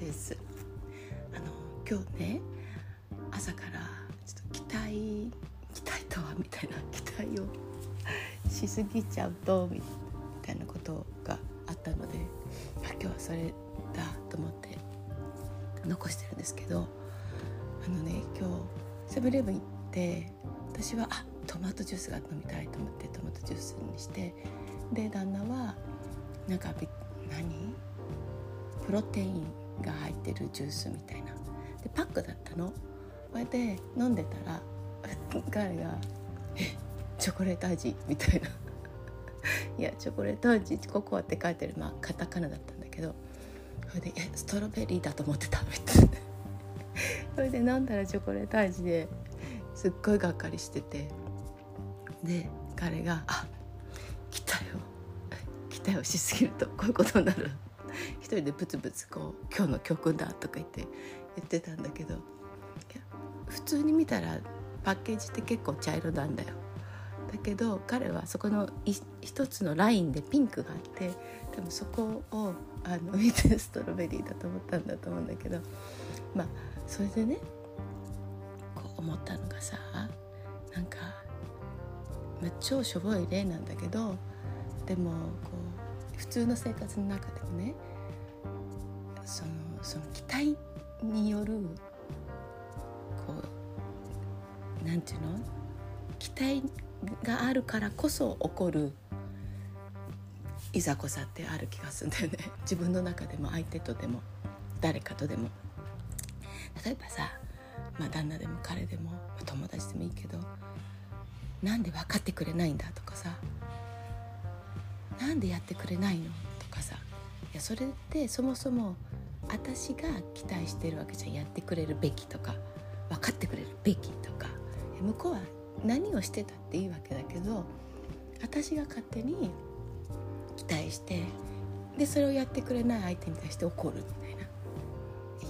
です。あの今日ね朝からちょっと期待期待とはみたいな 期待をしすぎちゃうとみたいなことがあったので今日はそれだと思って残してるんですけどあのね今日セブンイレブン行って私はあトマトジュースが飲みたいと思ってトマトジュースにしてで旦那はなんか何？プロテインが入ってるジュースみたいな。でパックだったの。こうやって飲んでたら彼が「えチョコレート味?」みたいないやチョコレート味ココアって書いてるまあカタカナだったんだけどそれで「えストロベリーだと思ってた」みたいな。それで飲んだらチョコレート味ですっごいがっかりしてて。で彼が「あ来たよ。期待をしすぎるとこういうことになる」一人でブツブツこう「今日の曲だ」とか言って言ってたんだけど普通に見たらパッケージって結構茶色なんだよ。だけど彼はそこの一つのラインでピンクがあって多分そこをあの見てストロベリーだと思ったんだと思うんだけどまあそれでねこう思ったのがさなんか、まあ、超しょぼい例なんだけどでもこう普通の生活の中でもねそのその期待によるこうなんていうの期待があるからこそ起こるいざこざってある気がするんだよね。自分の中でも相手とでも誰かとでも。例えばさ、まあ、旦那でも彼でも友達でもいいけどなんで分かってくれないんだとかさなんでやってくれないのとかさ。いやそれってそもそも私が期待してるわけじゃやってくれるべきとか分かってくれるべきとか。向こうは何をしてたっていいわけだけど私が勝手に期待してでそれをやってくれない相手に対して怒るみたいな。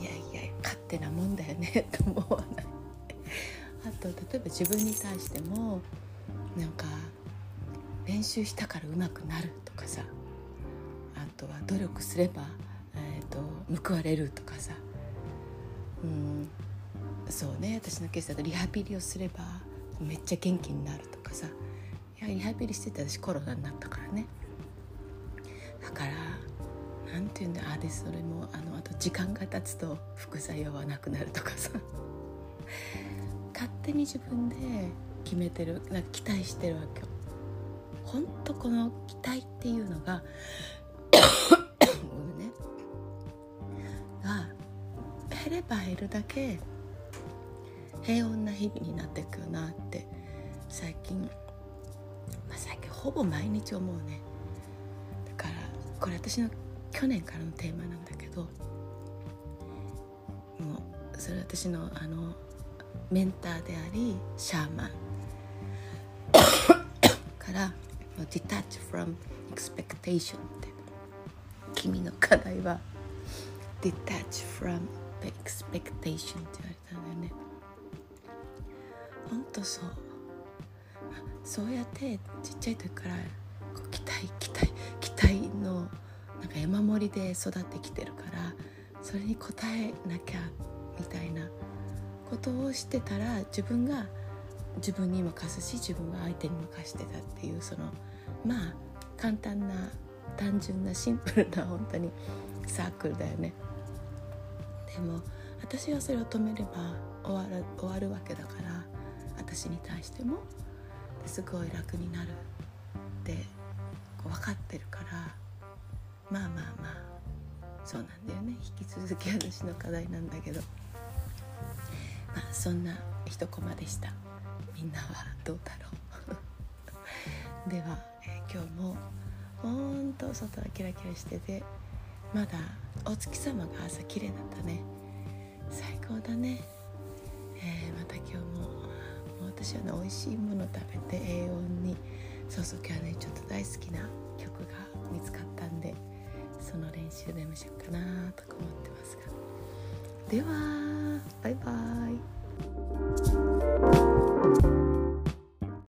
いやいや勝手なもんだよねと思わない。あと例えば自分に対してもなんか練習したから上手くなるとかさ。あとは努力すれば、と、報われるとかさ。うん。そうね。私のケースだとリハビリをすればめっちゃ元気になるとかさ。いやリハビリしてて私コロナになったからね。だから何て言うんだあれそれもあのあと時間が経つと副作用はなくなるとかさ。勝手に自分で決めてる。なんか期待してるわけよ。ほんとこの期待っていうのが減れば減るだけ平穏な日々になっていくよなって最近、まあ、最近ほぼ毎日思うね。だからこれ私の去年からのテーマなんだけどもうそれ私のあのメンターでありシャーマン。から detach from expectation って君の課題は detach from the expectation って言われたんだよね。ほんとそう。そうやってちっちゃい時からこう期待期待期待のなんか山盛りで育ってきてるからそれに応えなきゃみたいなことをしてたら自分が自分に任すし自分は相手に任してたっていうそのまあ簡単な単純なシンプルな本当にサークルだよね。でも私がそれを止めれば終わる終わるわけだから私に対してもすごい楽になるって分かってるからまあまあまあそうなんだよね。引き続き私の課題なんだけど。まあそんな一コマでした。みんなはどうだろう？では、えー、今日もほんと外はキラキラしててまだお月様が朝綺麗だったね。最高だね、えー、また今日ももう私はね美味しいもの食べて栄養にそうそう今日はねちょっと大好きな曲が見つかったんでその練習でもしようかなとか思ってますが。ではバイバイ。